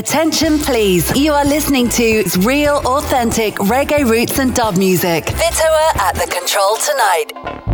Attention, please. You are listening to real, authentic reggae roots and dub music. Vitowar at the control tonight.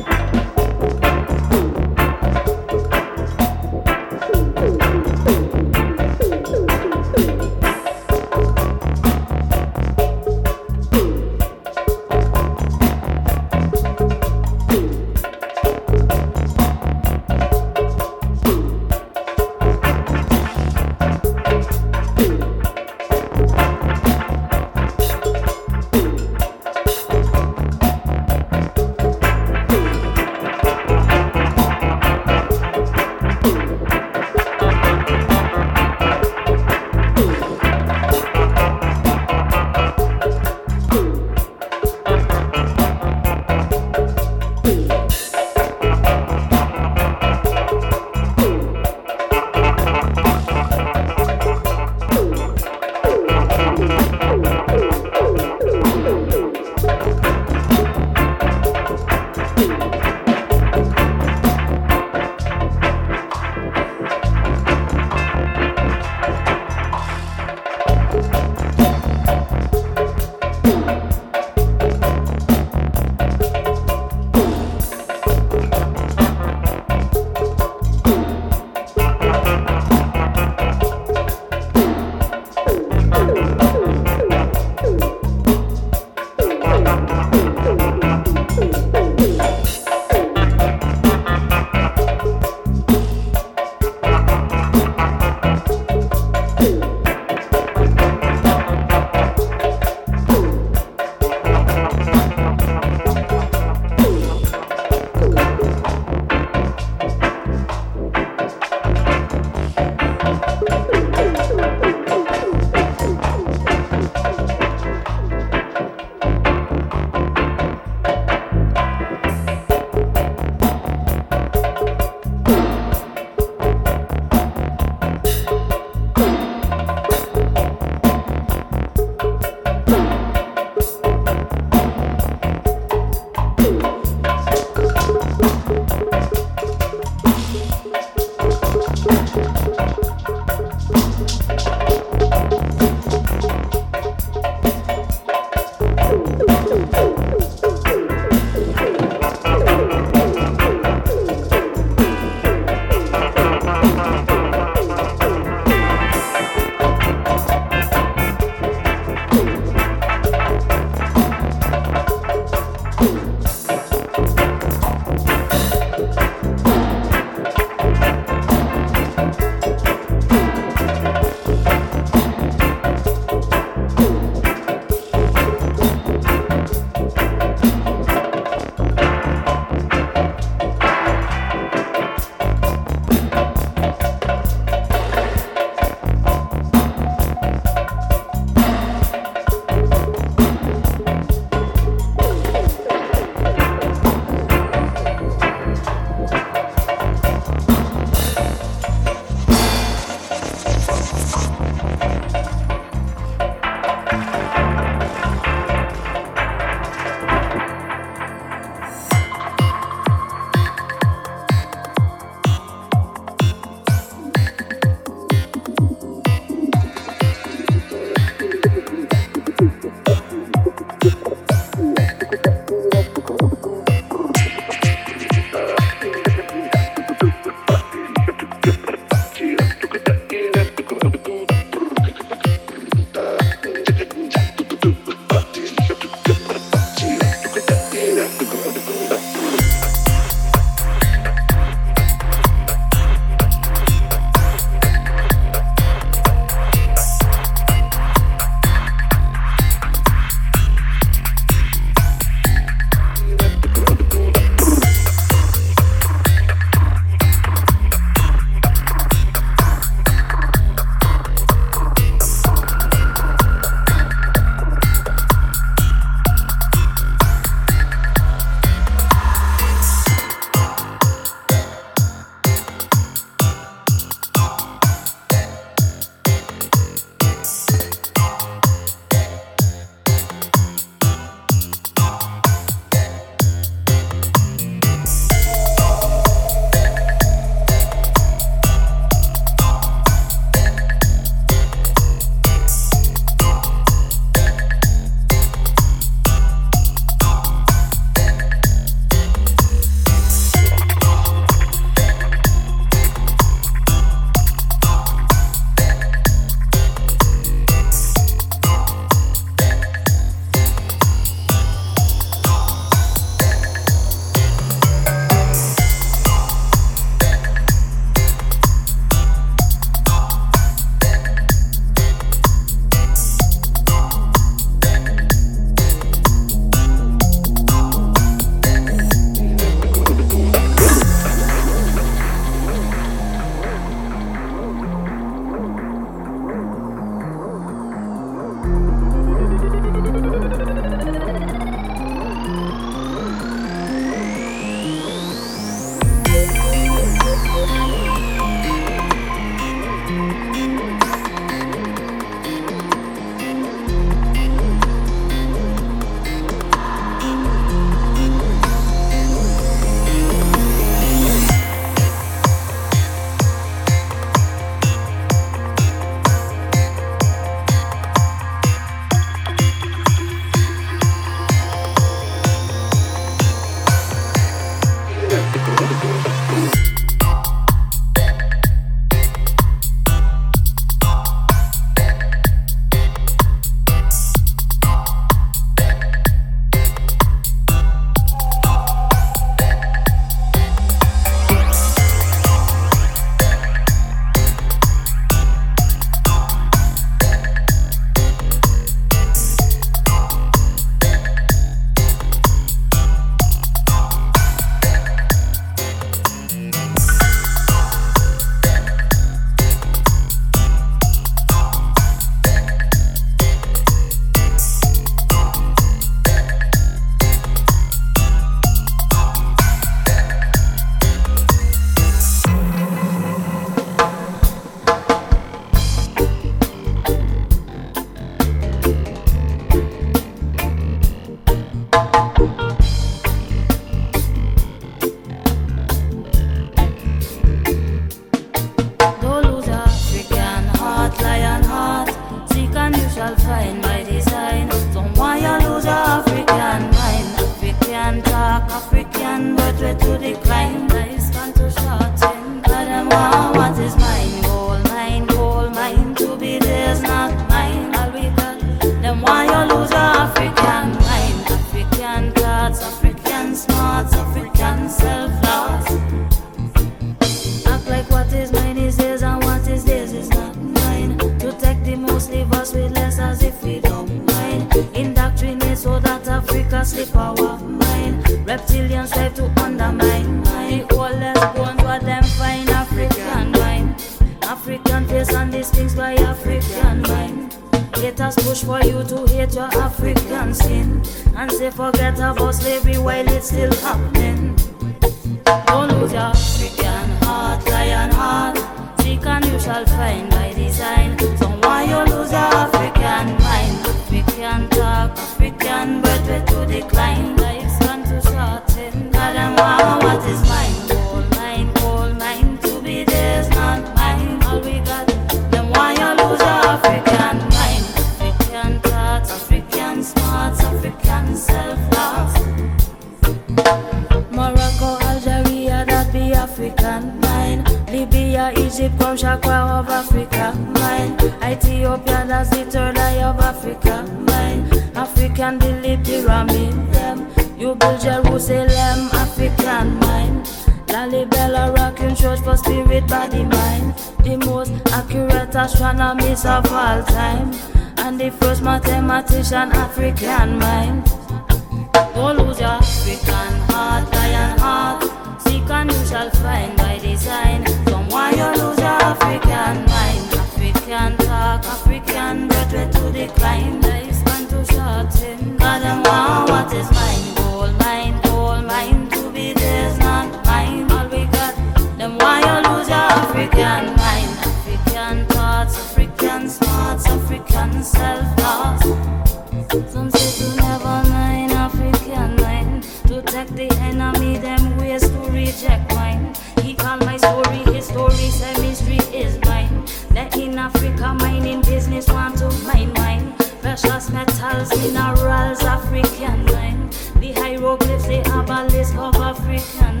say about list of African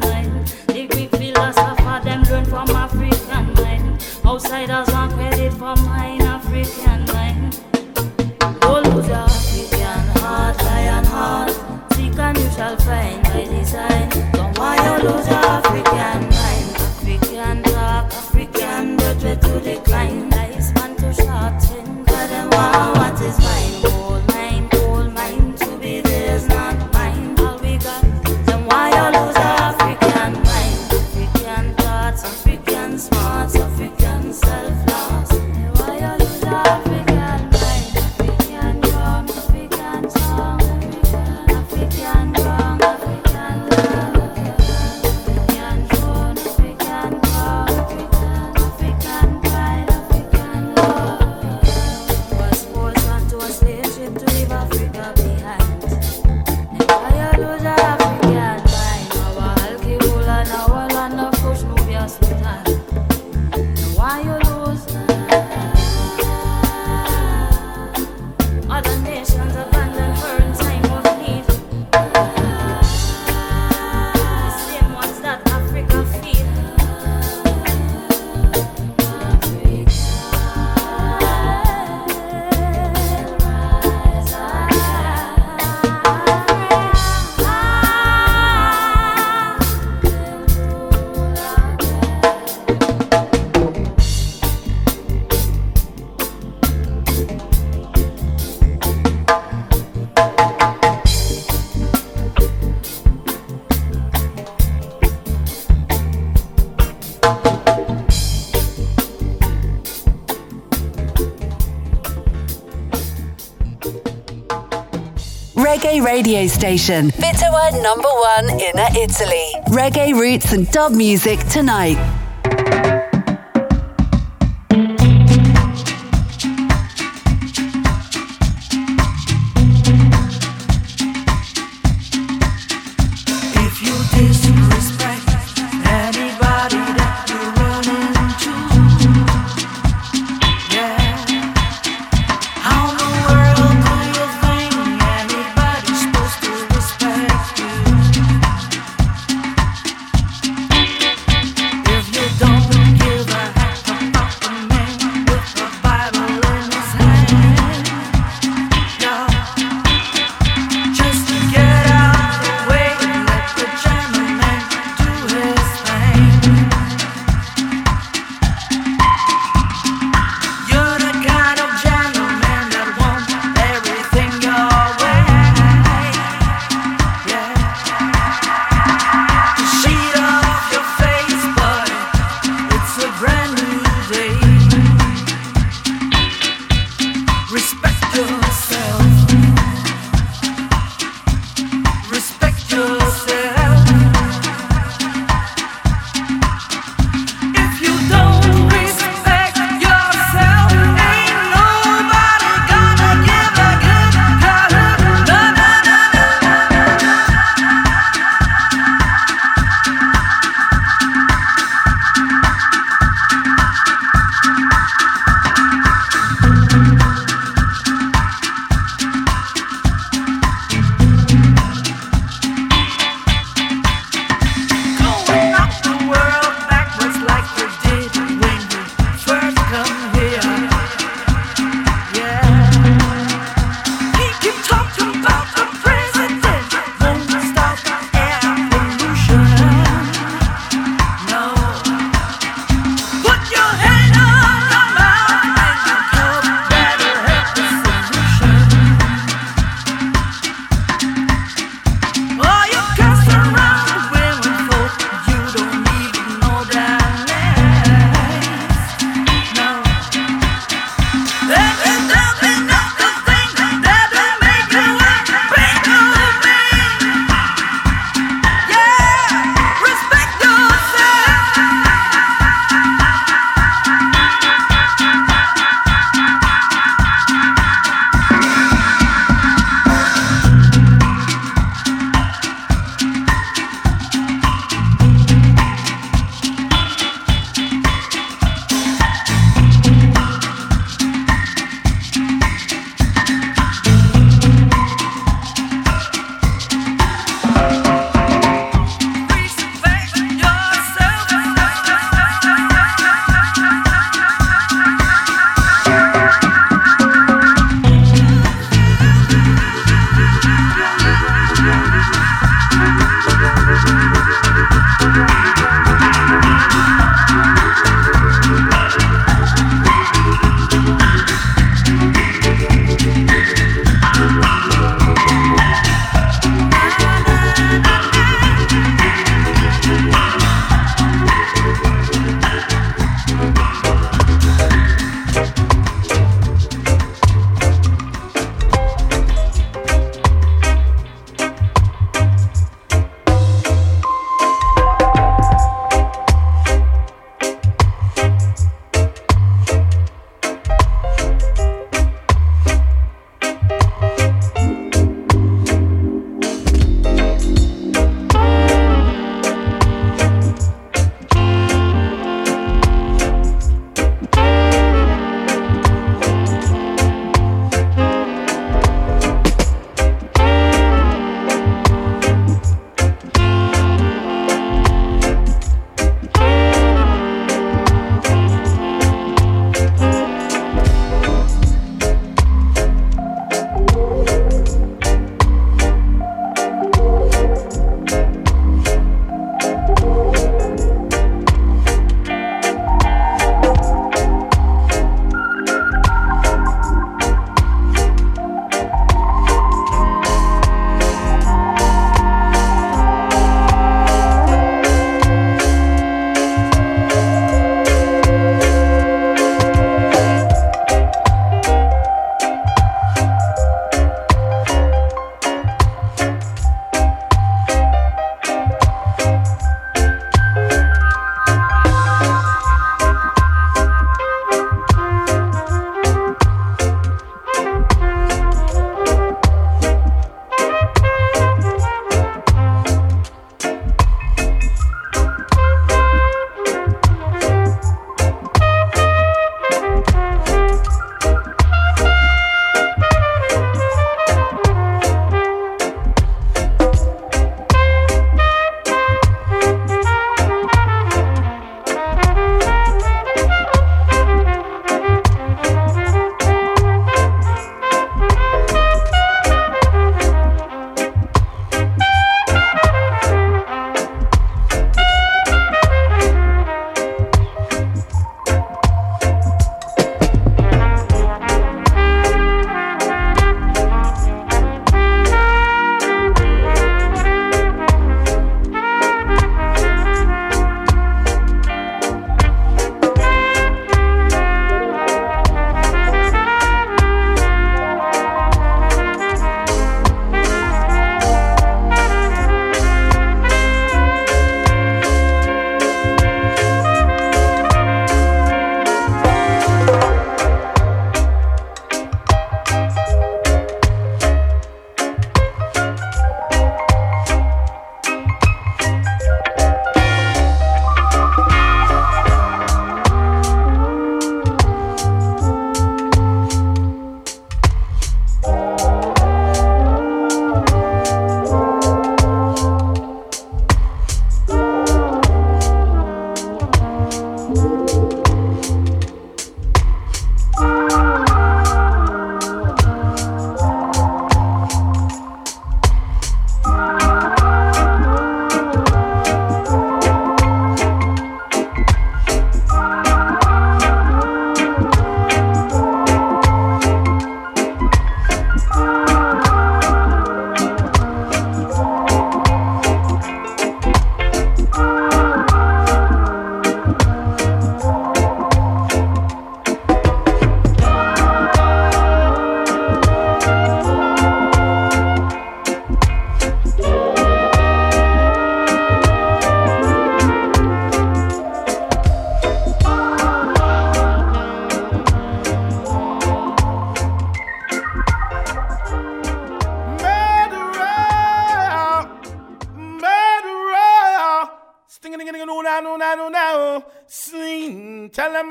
radio station, Vitowar number one in Italy. Reggae roots and dub music tonight.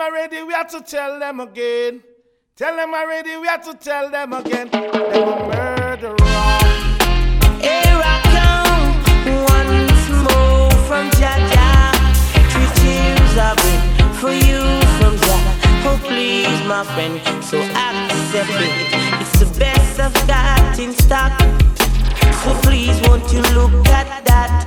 Them already, we have to tell them again. Tell them already, we have to tell them again. Them a murderer. Here I come once more from Jaja. Three tears I've been for you from Jah. Oh please, my friend, so accept it. It's the best I've got in stock. So please, won't you look at that?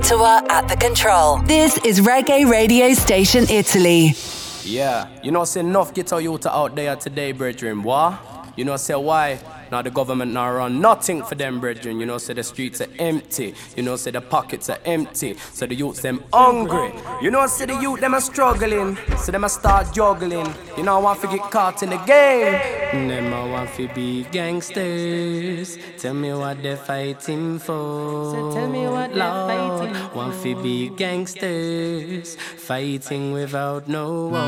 Now Vitowar at the control. This is Reggae Radio Station Italy. Yeah, you know, say enough get our youth out there today, brethren. Why? You know, say why? Now the government now run nothing for them, brethren. You know, say the streets are empty. You know, say the pockets are empty. So the youths them hungry. You know, say the youth them are struggling. So them a start juggling. You know, I want to get caught in the game. Them I want to be gangsters. Tell me what they're fighting for. So tell me what they're Lord, fighting Want to be gangsters, fighting without no war.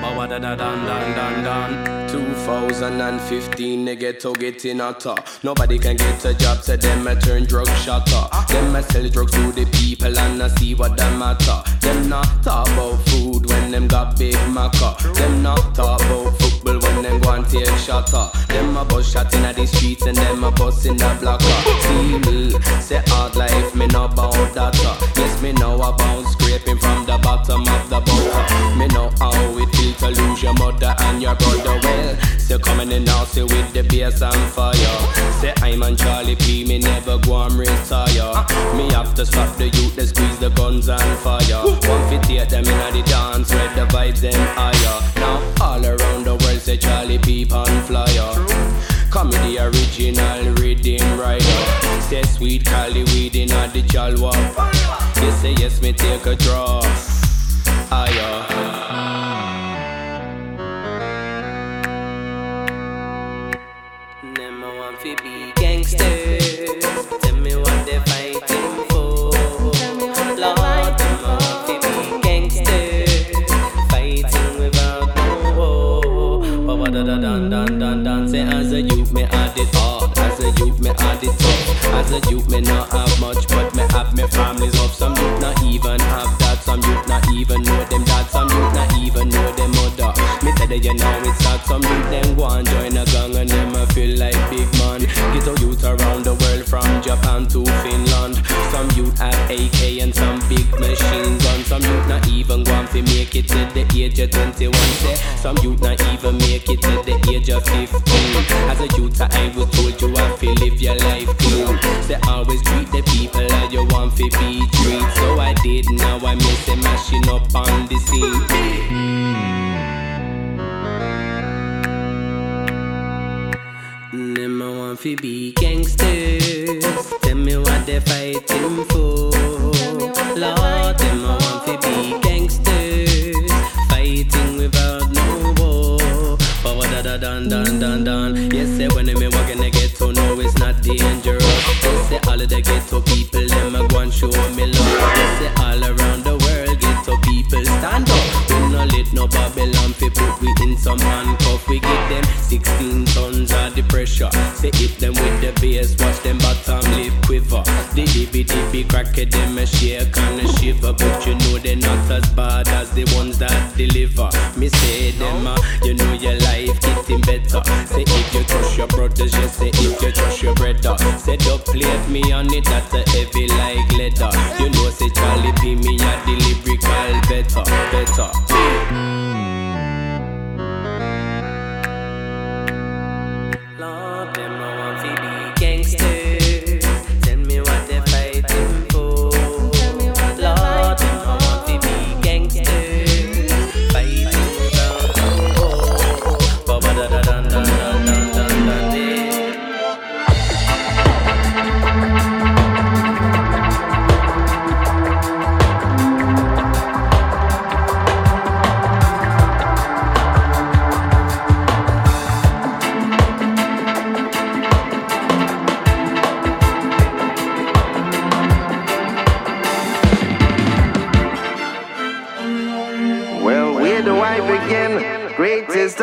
Ba wa da da dan dan dan dan. 2015, they get to get in a top. Nobody can get a job, so them a turn drug shotter. Them a sell drugs to the people and I see what them matter. Them not talk about food when them got big maca. Them not talk about football when them go and take shotter. Them a bus shot in the streets and them a bus in the blocker. See me, say hard life, me know about that. Yes, me know about scraping from the bottom of the butter. Me know how it feel to lose your mother and your brother. Well, still coming in now, say with the bass and fire. Say I'm on Charlie P, me never go and retire. Me have to stop the youth, they squeeze the guns and fire. One fit take them in the dance, where the vibes them higher. Now all around the world say Charlie P on flyer. Comedy original rhythm rider. Say sweet Cali weed in the jalwa. They say yes, me take a draw. Higher. Uh. Them a want done, done, done, done. Say as a youth me had it all, as a youth me had it all. As a youth me not have much, but me have me family's love. Some youth not even have that, some youth not even know them dad, some youth not even know them mother. Me tell you now it's sad, some youth them go and join a gang and them a feel like big man. Get our youth around the world from Japan to Finland. Some youth have AK and some big machines youth not even go to make it to the age of 21. Say some youth not even make it to the age of 15. As a youth I was told you have to live your life clean. Say always treat the people as you want to be treated. So I did, now I miss them mashing up on the scene. Hmm. Them I want to be gangsters. Tell me what they fighting for. Lord, them Fighting without no war. What da da dun dun dun dun. Yes, say when me walk in the ghetto, no, it's not dangerous. Yes, say all of the ghetto people, them a go and show me love. Yes, say all around the world, ghetto people stand up. No let no Babylon fi put we in some handcuff. We give them 16 tons of the pressure. Say hit them with the bass, watch them bottom lip quiver. The dibby dibby cracker them a shake and a shiver, but you know they're not as bad as the ones that deliver. Me say them, uh, you know your life getting better. Say if you trust your brothers, you say if you trust your brother. Say don't plate me on it, that's a heavy like leather. You know say Charlie P me a the lyrical better, better. Thank you.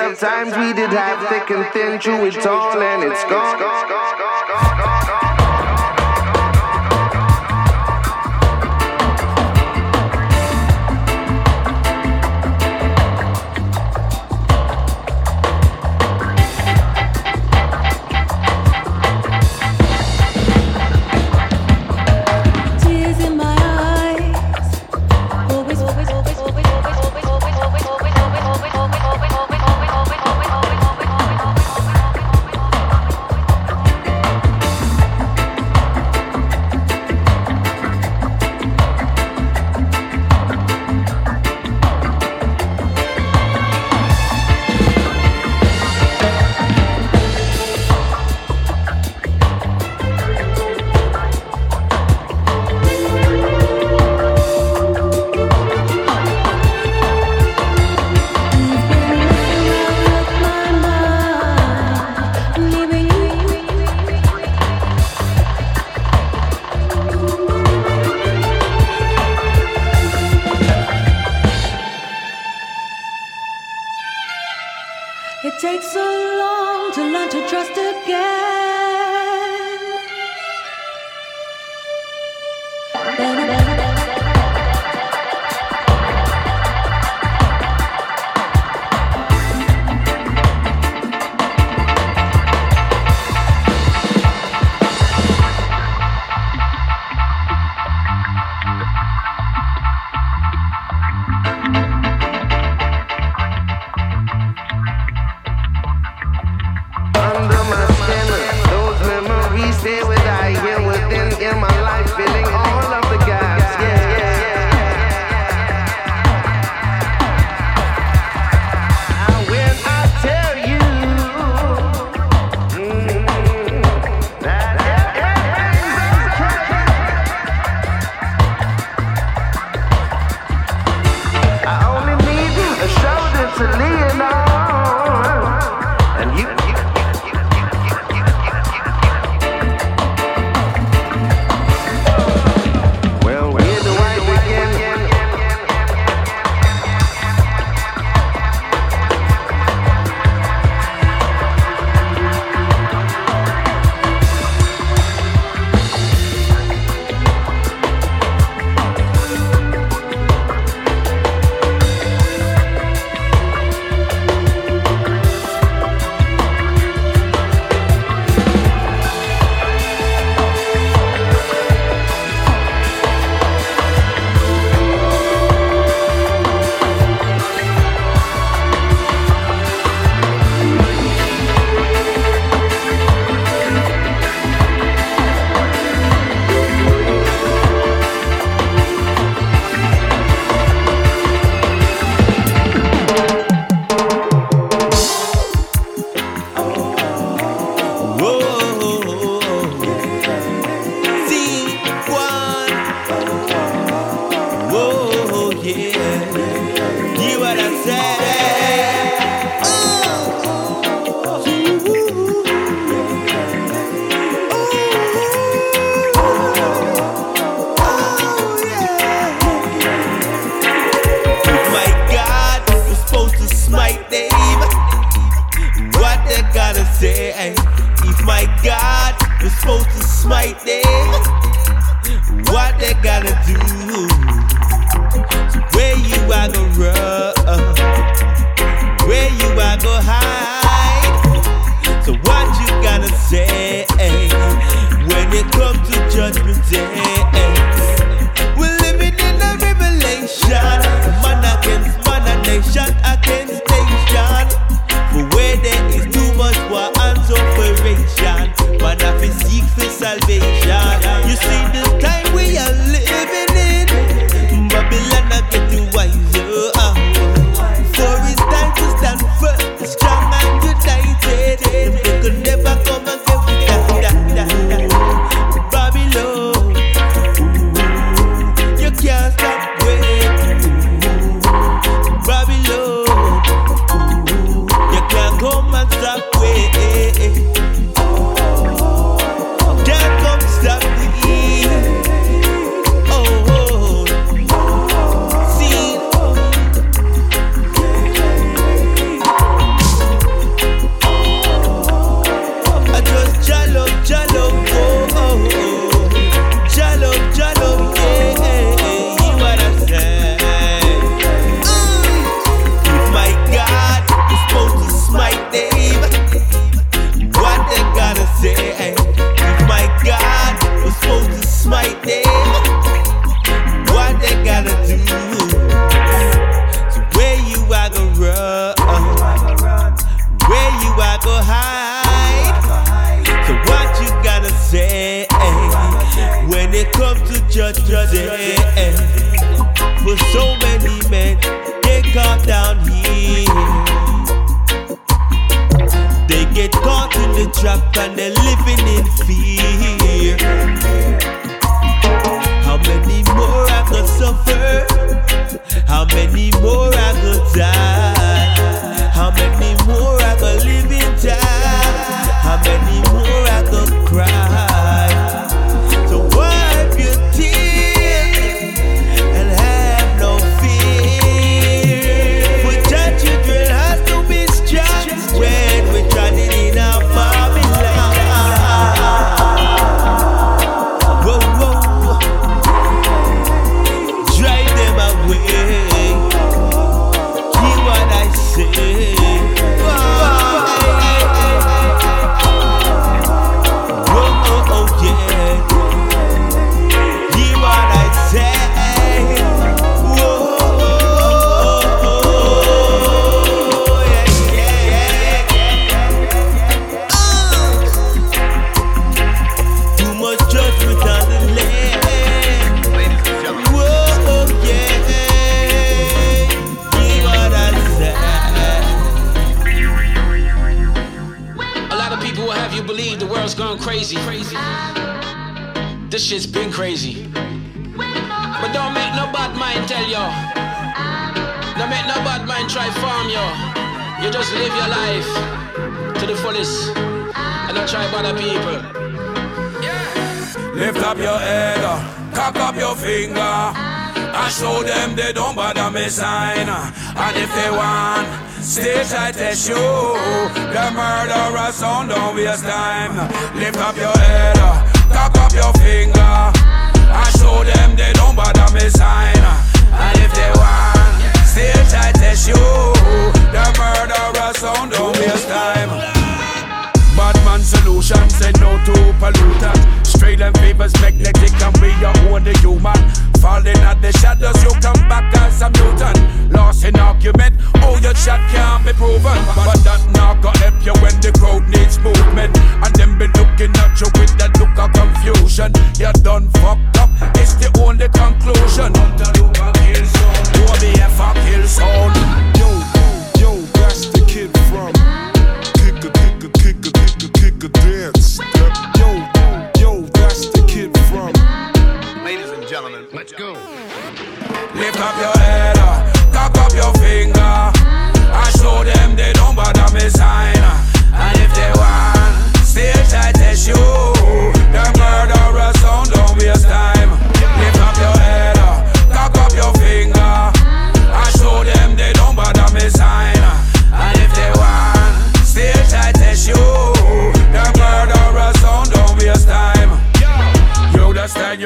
Greatest of times we did have thick and thin, through it all, and it's gone.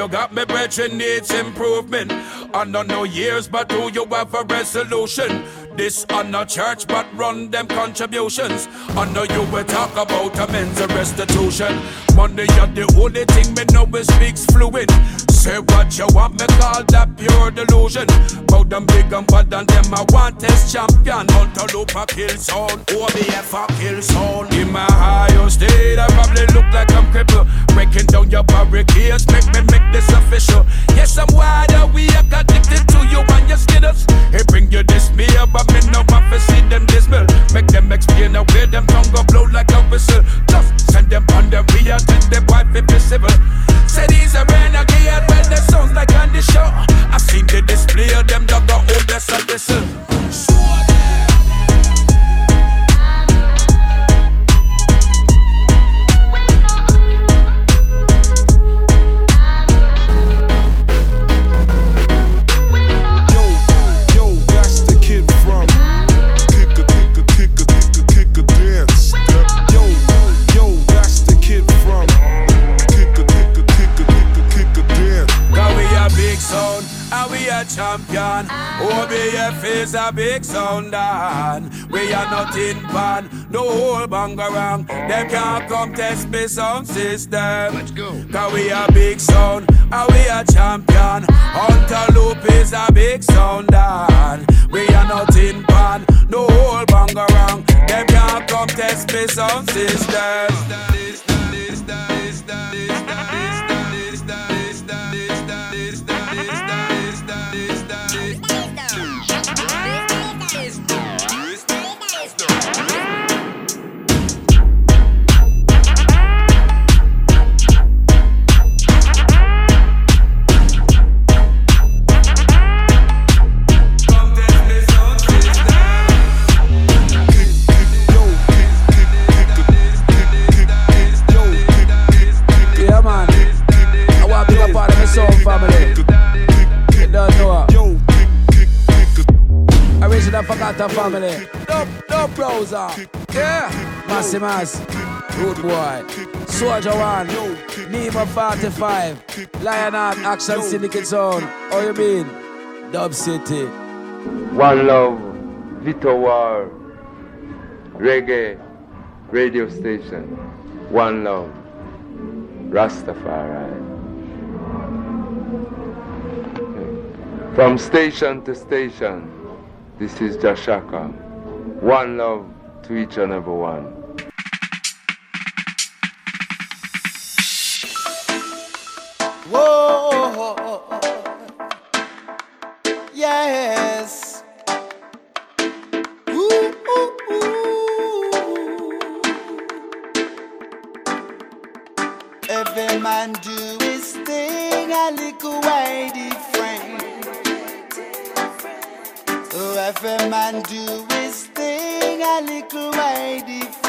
you got me country needs improvement. I don't know years, but do you have a resolution? This on a church, but run them contributions. I know you will talk about amends and restitution. Money are the only thing me know it speaks fluent. Say what you want, me call that pure delusion. Bout them big and bad and them I want test champion. Hunter kill zone, OBF a kill zone. In my higher state, I probably look like I'm crippled. Breaking down your barricades, make me make this official. Yes, I'm wider, we are addicted to you and your skittles. It bring you this me about me no want to see them dismal. Make them explain the way them tongue go blow like a whistle. Just send them on them, we attend them wife civil. Say these are renegade when they sounds like on the show. I seen the display of them dog go hold this and listen. Champion. OBF is a big sound, and we are not in pan. No whole bangarang, them can't come test me sound system. Let's go. Cause we a big sound, and we a champion. Entourloop is a big sound, and we are not in pan. No whole bangarang, them can't come test me sound system. Yeah, Original Forgotten family. No, no browser. Yeah. Massimas. Good boy. Soldier One. Nemo 45. Lionheart Action Syndicate Zone. How you mean? Dub City. One Love, Vitowar, Reggae radio station. One Love, Rastafari. From station to station, this is Jah Shaka. One love to each and every one. Whoa, yes. Every man do his thing a little way different.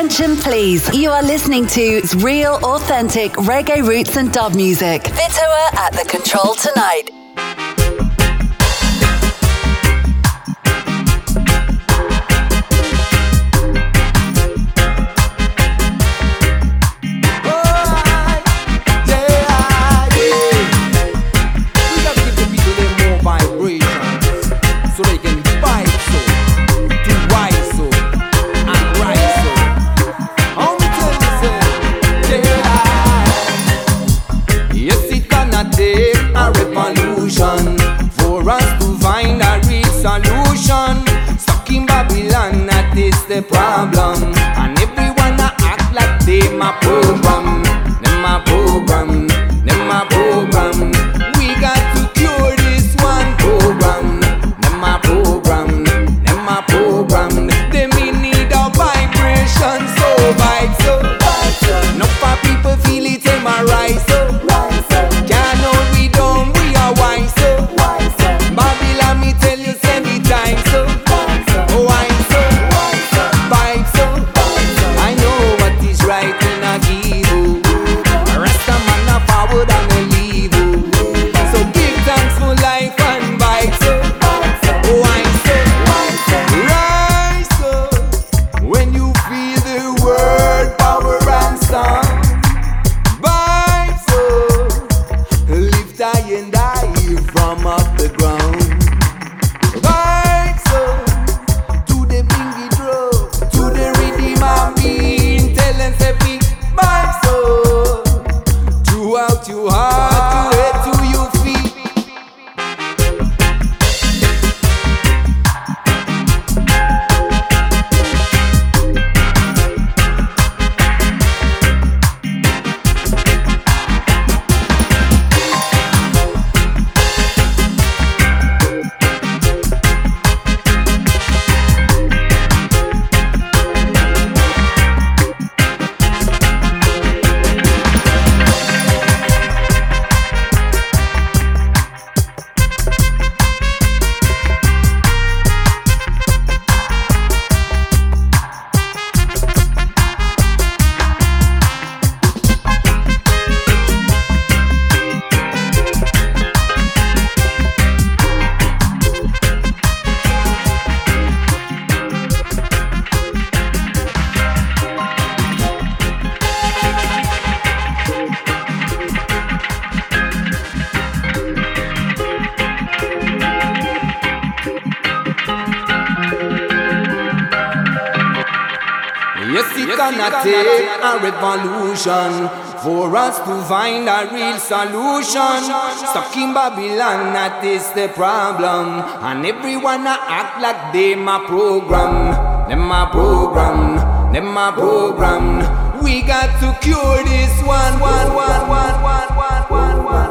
Attention, please. You are listening to real, authentic reggae roots and dub music. Vitowar at the control tonight. find a real solution. Stuck in Babylon, that is the problem. And everyone a act like they my program. Them my program. Them my program. We got to cure this one, one, one, one, one, one, one, one.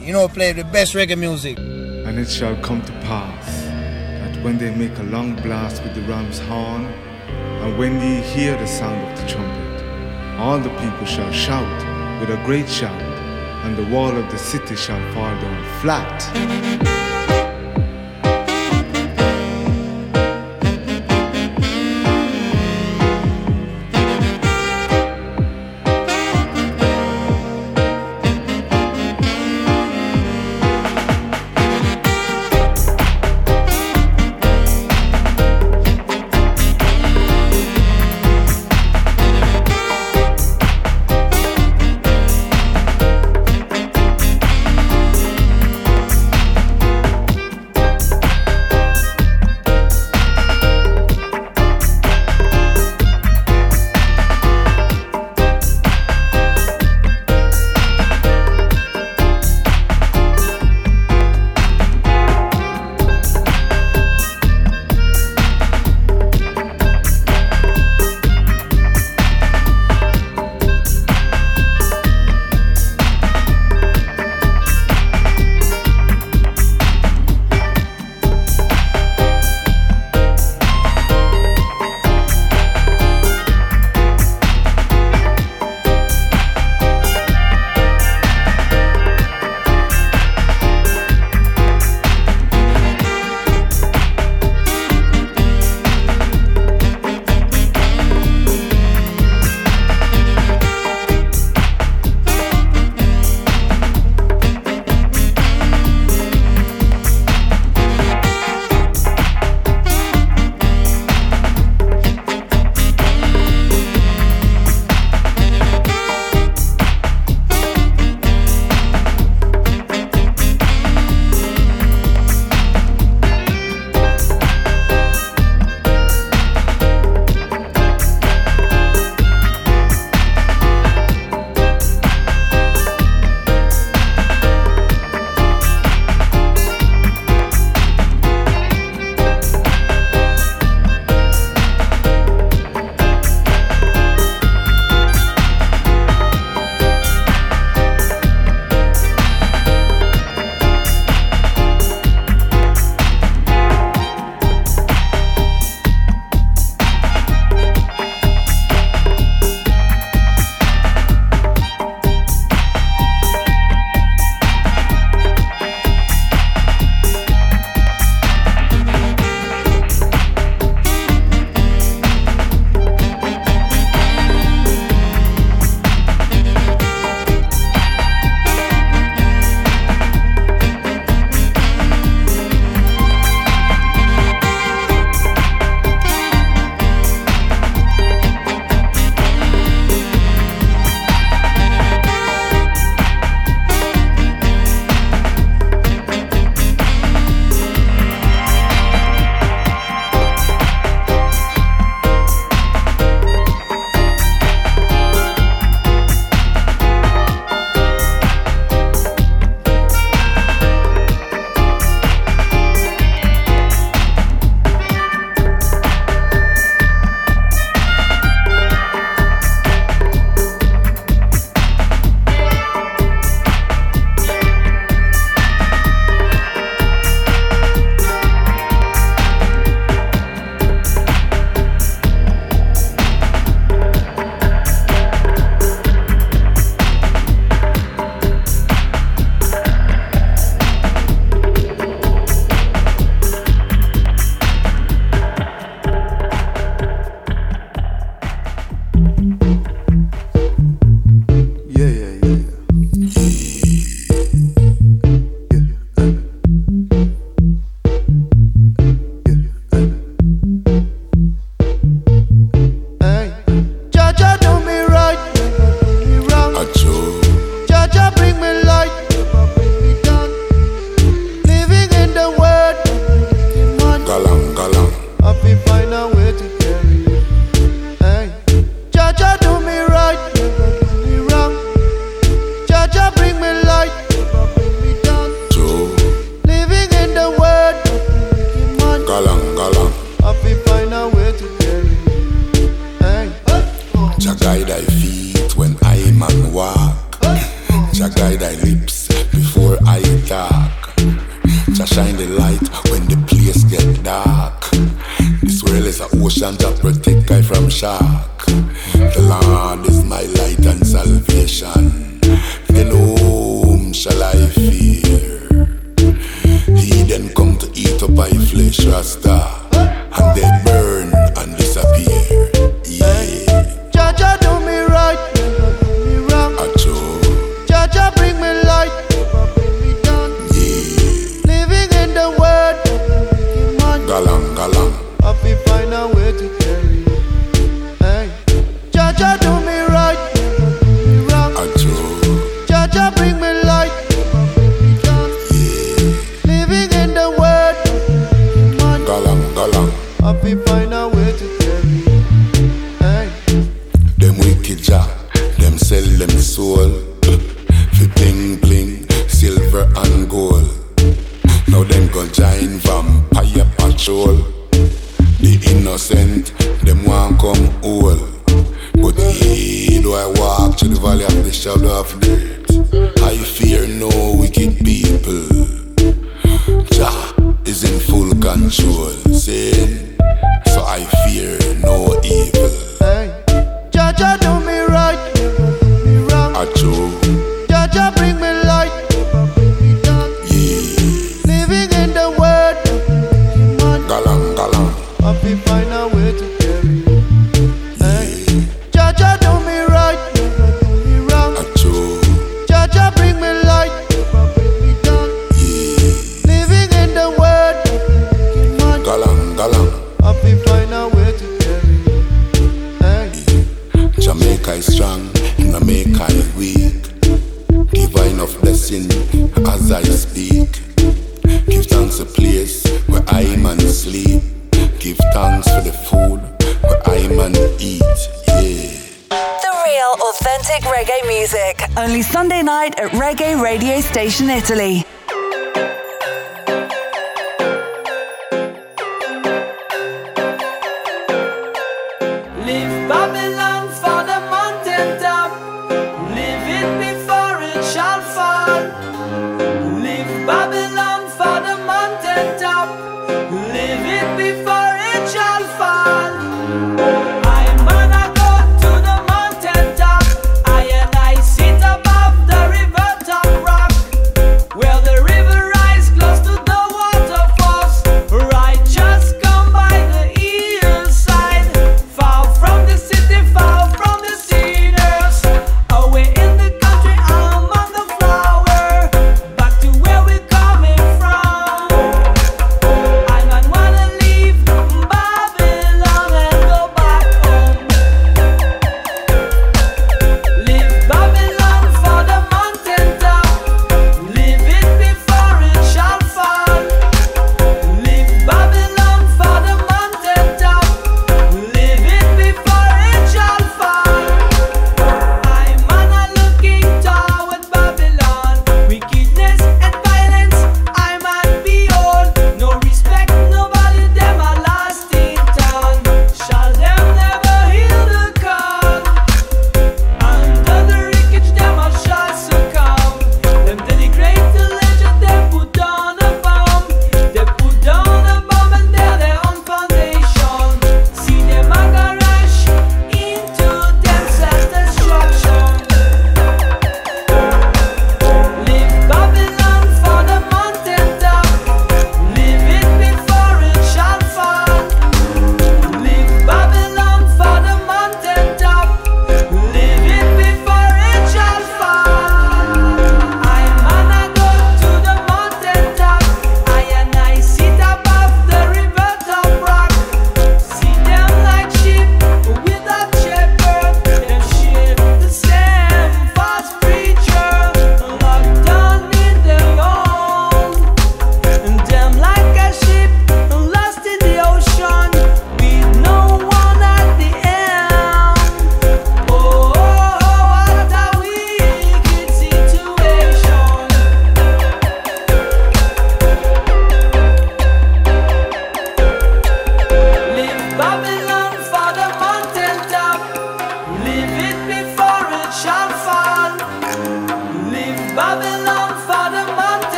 You know, play the best reggae music. And it shall come to pass that when they make a long blast with the ram's horn, and when ye hear the sound of the trumpet, all the people shall shout with a great shout, and the wall of the city shall fall down flat.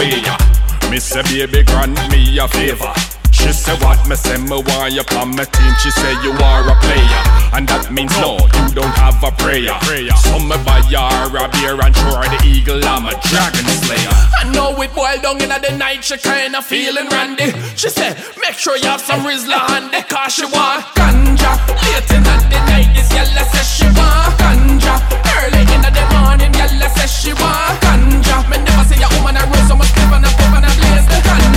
Way. Me say baby grant me a favor. She say what? Me say me want you on my team. She say you are a player And that means no, you don't have a prayer. So me buy her a beer and her the eagle I'm a dragon slayer. I know it boiled down in the night She kinda feeling randy. She say make sure you have some Rizla handy Cause she want ganja. Late in the night this yellow says she want ganja. Early in the morning yellow says she want ganja. Me never see a woman a rose so much spliff and a puff and a blaze the ganja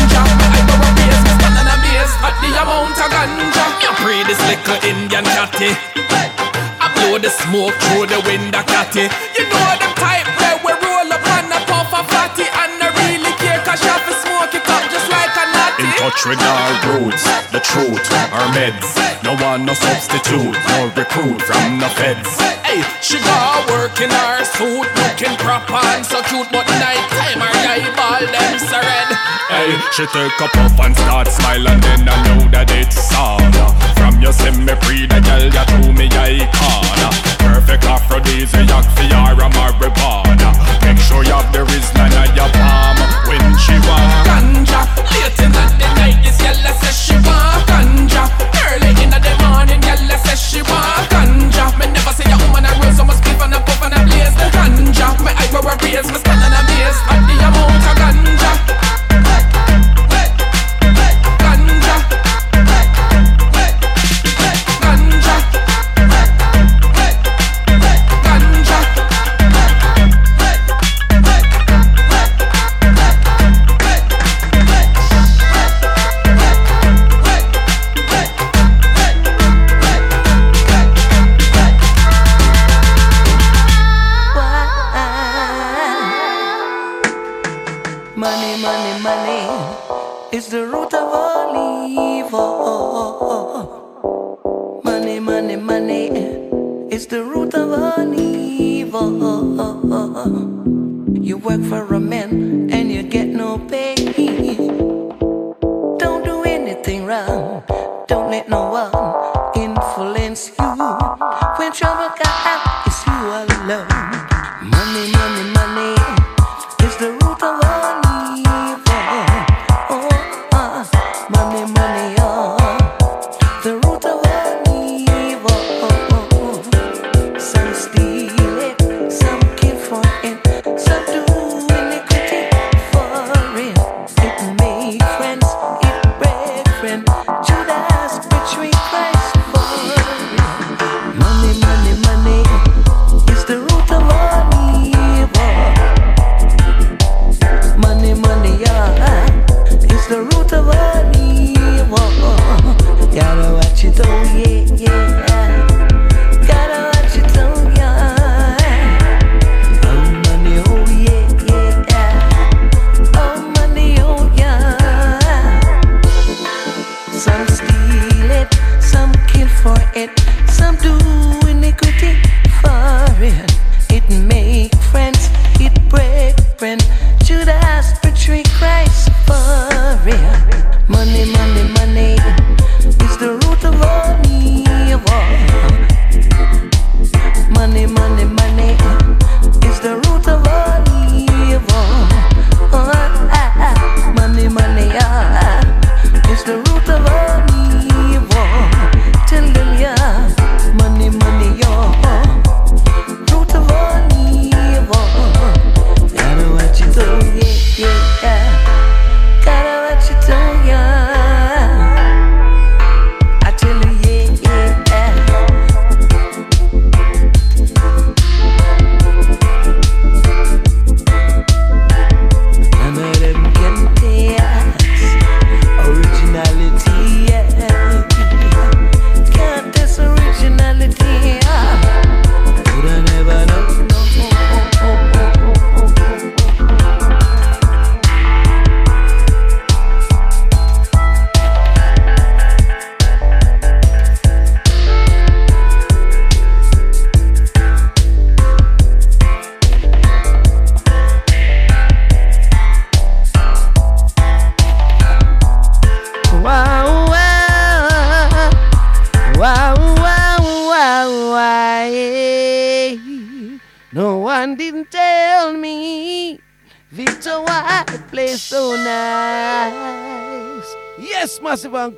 amount of ganja. Me pray this little Indian catty. I blow the smoke through the window catty. You know the type our roots, the truth, our meds. No one, no substitute, no recruit from the feds. Hey, she got work in her suit, looking proper and so cute, but night time her eyeball them so red. Hey, she take a puff and start smile and then I know that it's on. From your semi pre the girl you threw me icon. Perfect aphrodisiac for your marijuana. Make sure you have the Rizla in your palm when she want ganja. Late in the night, this girl says she want ganja. Early in the morning, girl says she want ganja. Me never see a woman a roll so much spliff and a puff and a blaze ganja.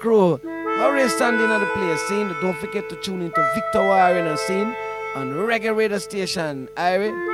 Crew. Already standing at the place, scene. Don't forget to tune into Victor Warren and scene on Reggae Radio Station. Irie.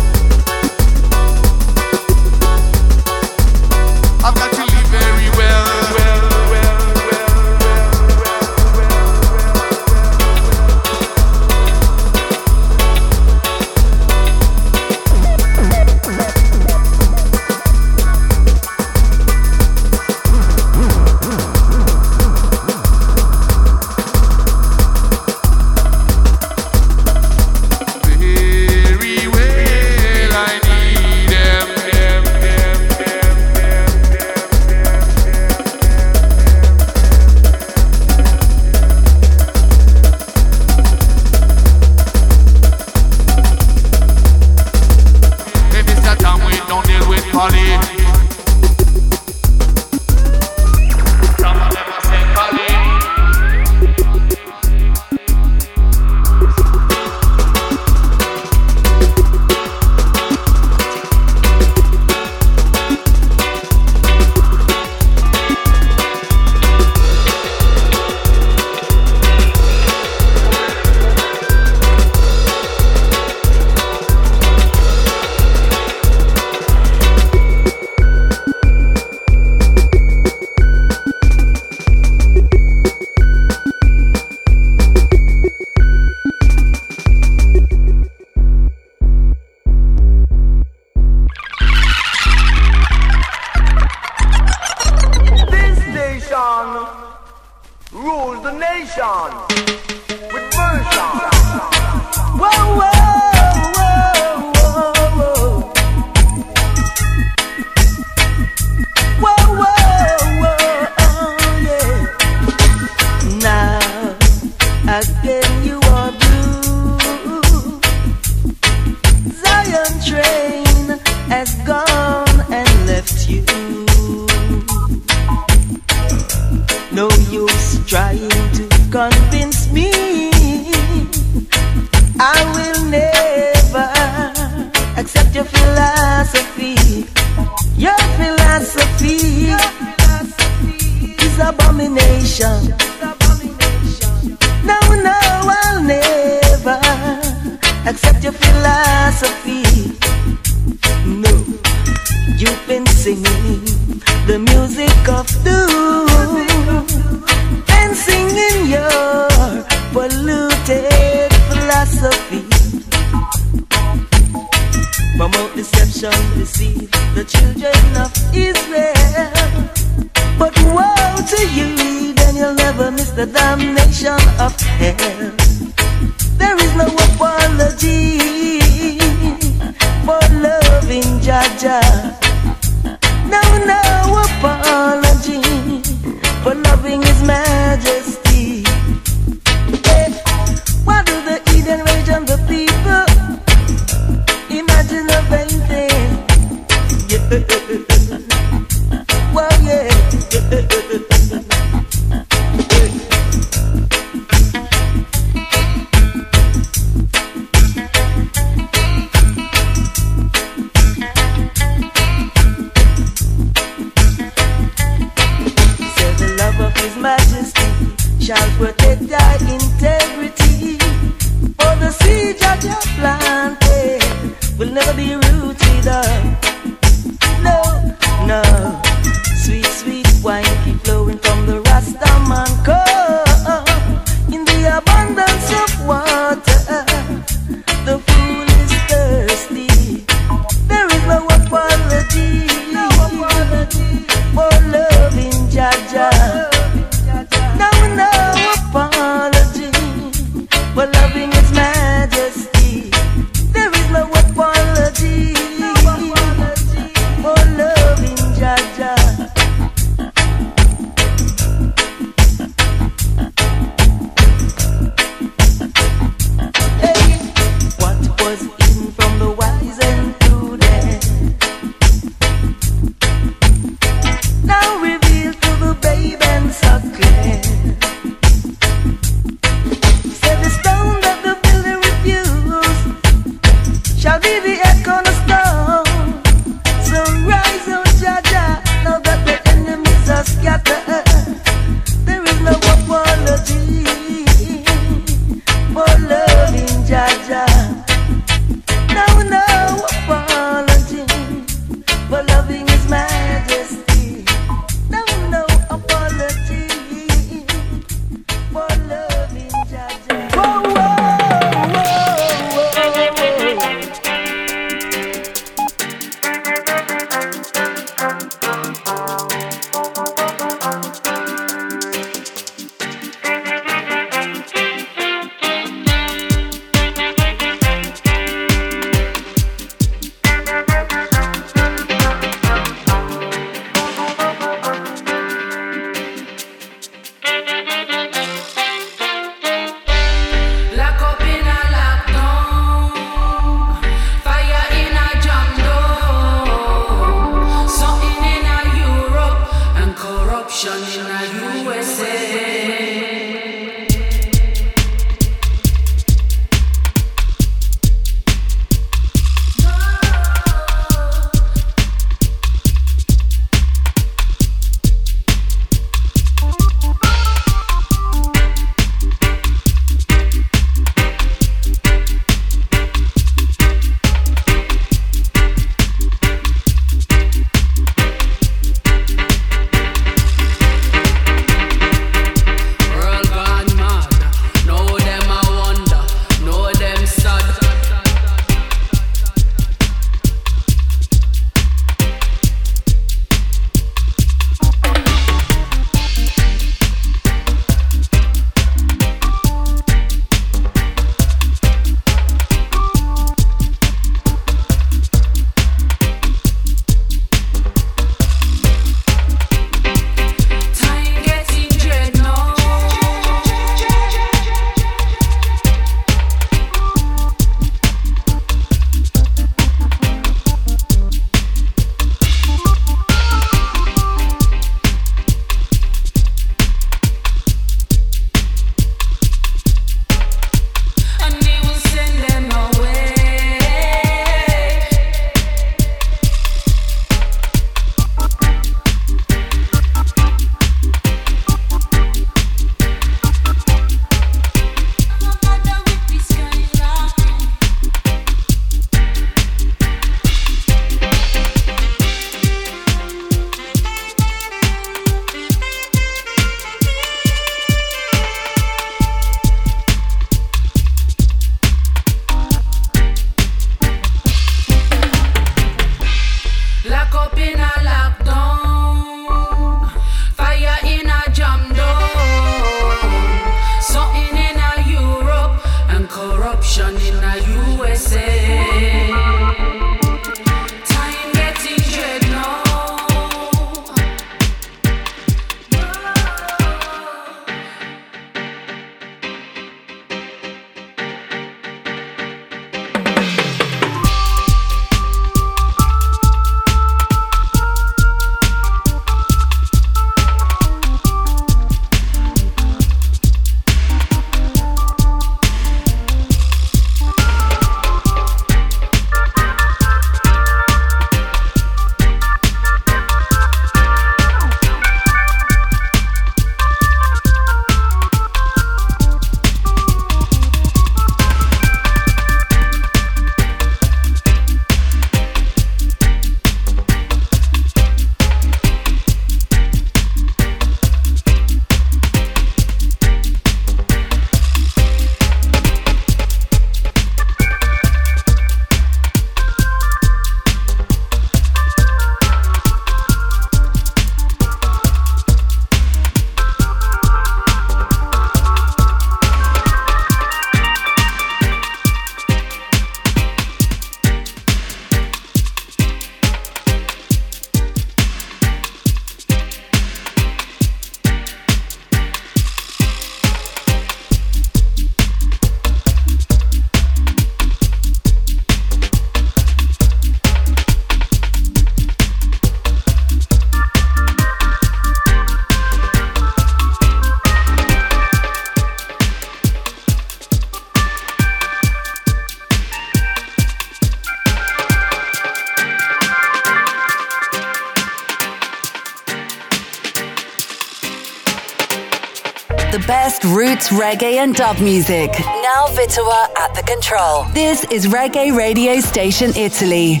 Reggae, and dub music. Now Vitowar at the control. This is Reggae Radio Station Italy.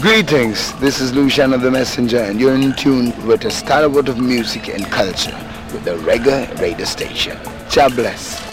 Greetings, this is Luciano the Messenger, and you're in tune with a starboard of music and culture with the Reggae Radio Station. God bless.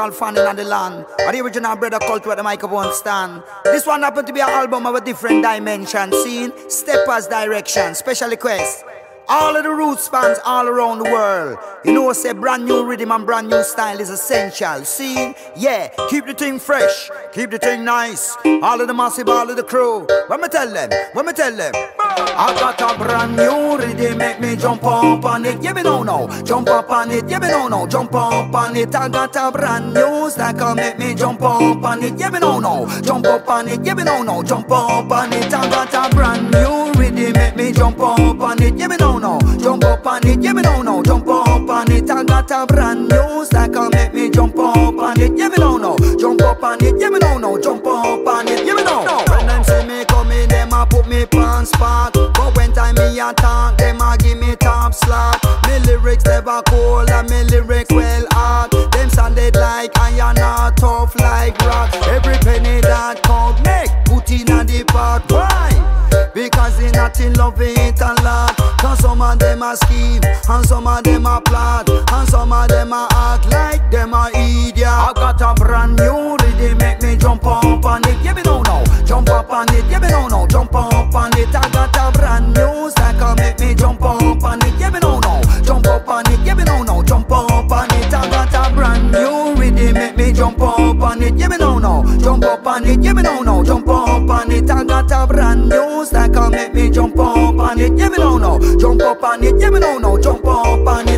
All the musical fan in the land. Or the original Brother Culture where the microphone stand. This one happened to be an album of a different dimension. Scene, steppers direction. Special request. All of the roots fans all around the world. You know, say brand new rhythm and brand new style is essential. See, yeah, keep the thing fresh, keep the thing nice. All of the massive, all of the crew. When me tell them, when me tell them, I got a brand new rhythm, make me jump up on it. Yeah, me no no, jump up on it. Yeah, me no no, jump up on it. I got a brand new stack, make me jump up on it. Yeah, me no no, jump up on it. Yeah, me no no, jump up on it. I got a brand new rhythm, make me jump up on it. Yeah, me no no, jump up on it. Yeah, me no no, jump up on it. I got a brand new stack, make me jump up on it. Yeah, me no no, jump up on it. Yeah, me no no, jump up on it. Yeah, me no. When them see me coming, them a put me pants back. In love it a lot. Cause some of them a scheme and some of them a plot and some of them a act like them a idiot. I got a brand new rhythm, make me jump up on it. Yeah, me no no, jump up on it. Yeah, me no no, jump up on it. I got a brand new stack, make me jump on it. Yeah, me no no, jump up on it. Yeah, me no no, jump up on it. I got a brand new stack, make me jump up on it. Yeah, me no no, jump up on it. Yeah, me no no, jump up on it.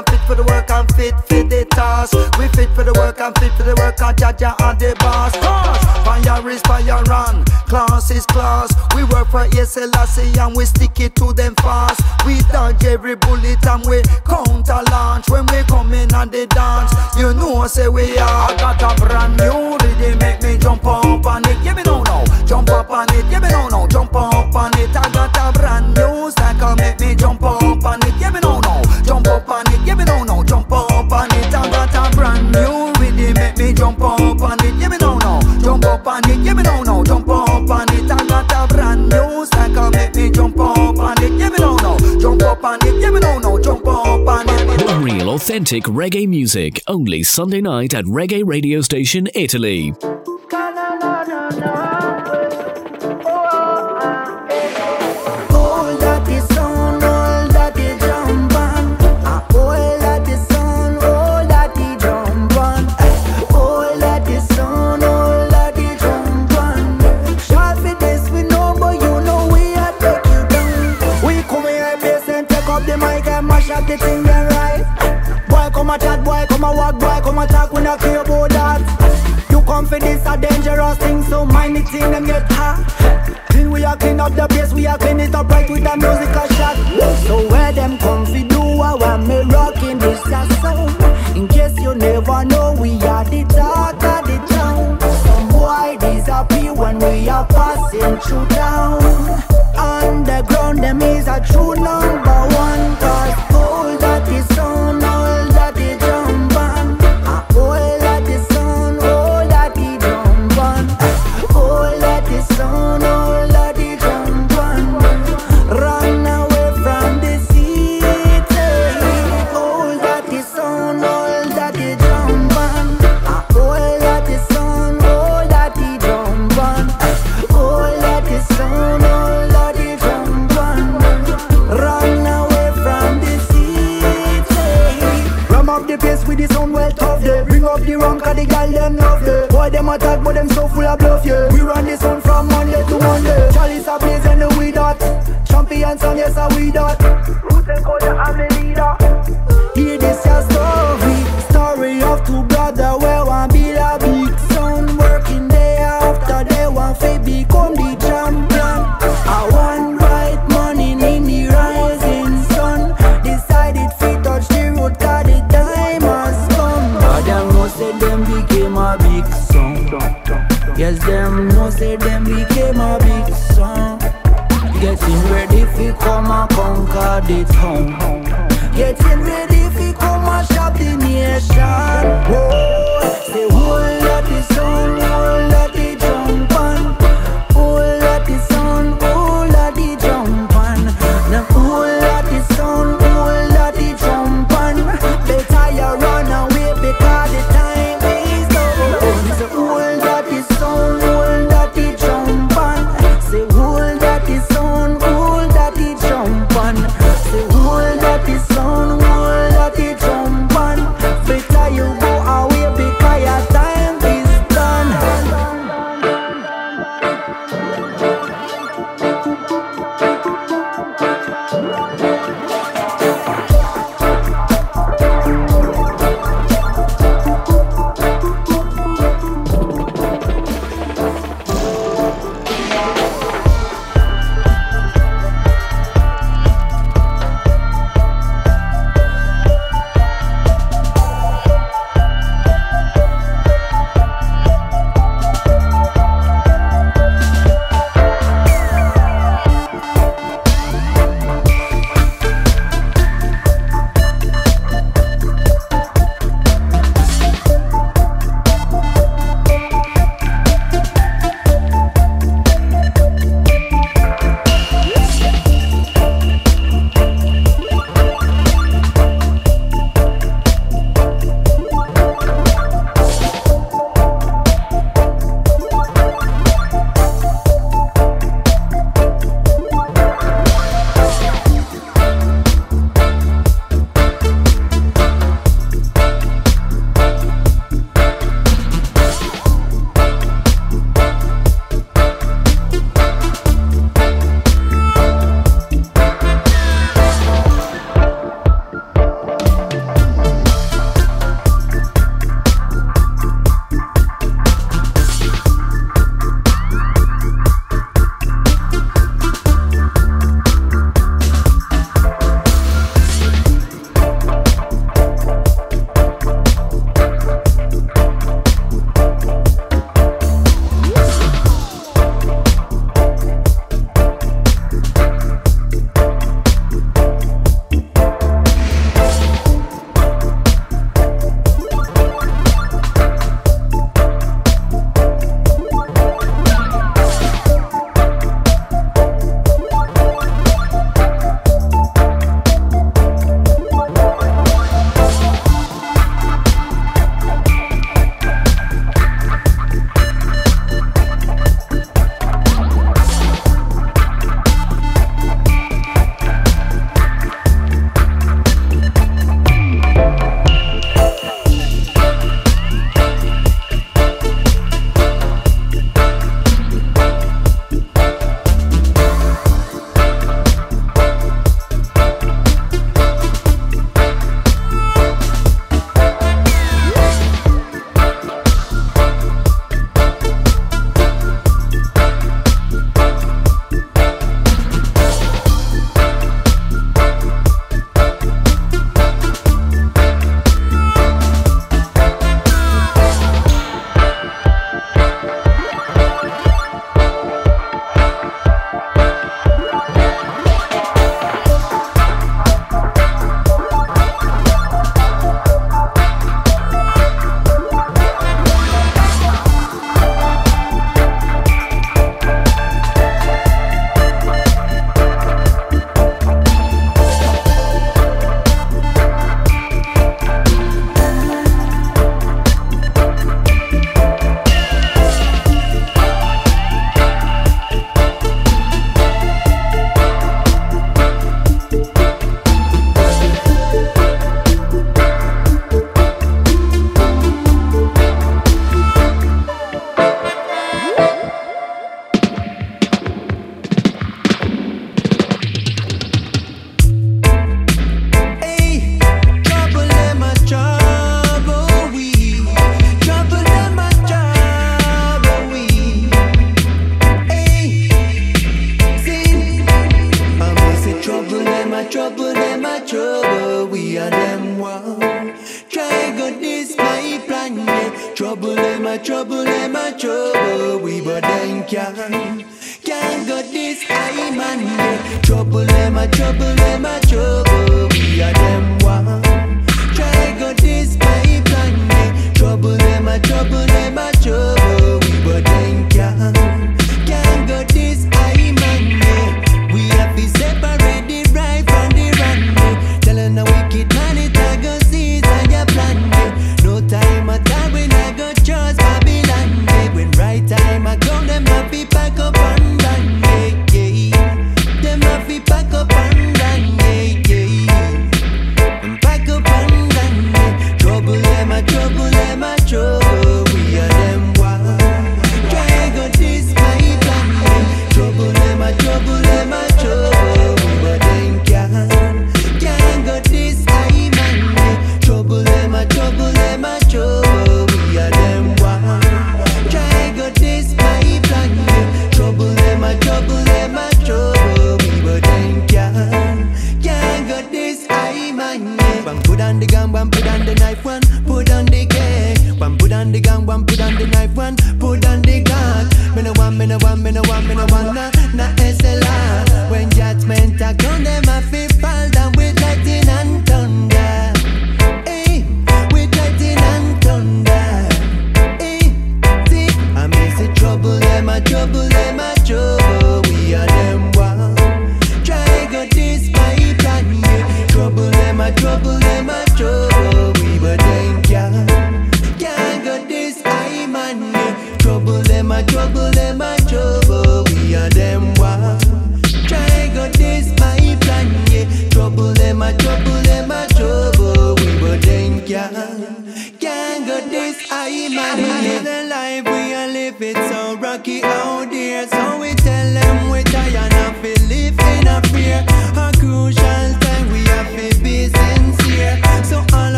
I'm fit for the work, I'm fit for the task. We fit for the work, I'm fit for the work, I'm Jaja and the boss. Cause fire is fire run, class is class. We work for SLC and we stick it to them fast. We dodge every bullet and we counter launch when we come in and they dance. You know, say we are. I got a brand new rhythm, make me jump up on it. Yeah, me no no, jump up on it. Yeah, me no up on it. Yeah, no, jump up on it. Real authentic reggae music, only Sunday night at Reggae Radio Station Italy. The town. Getting ready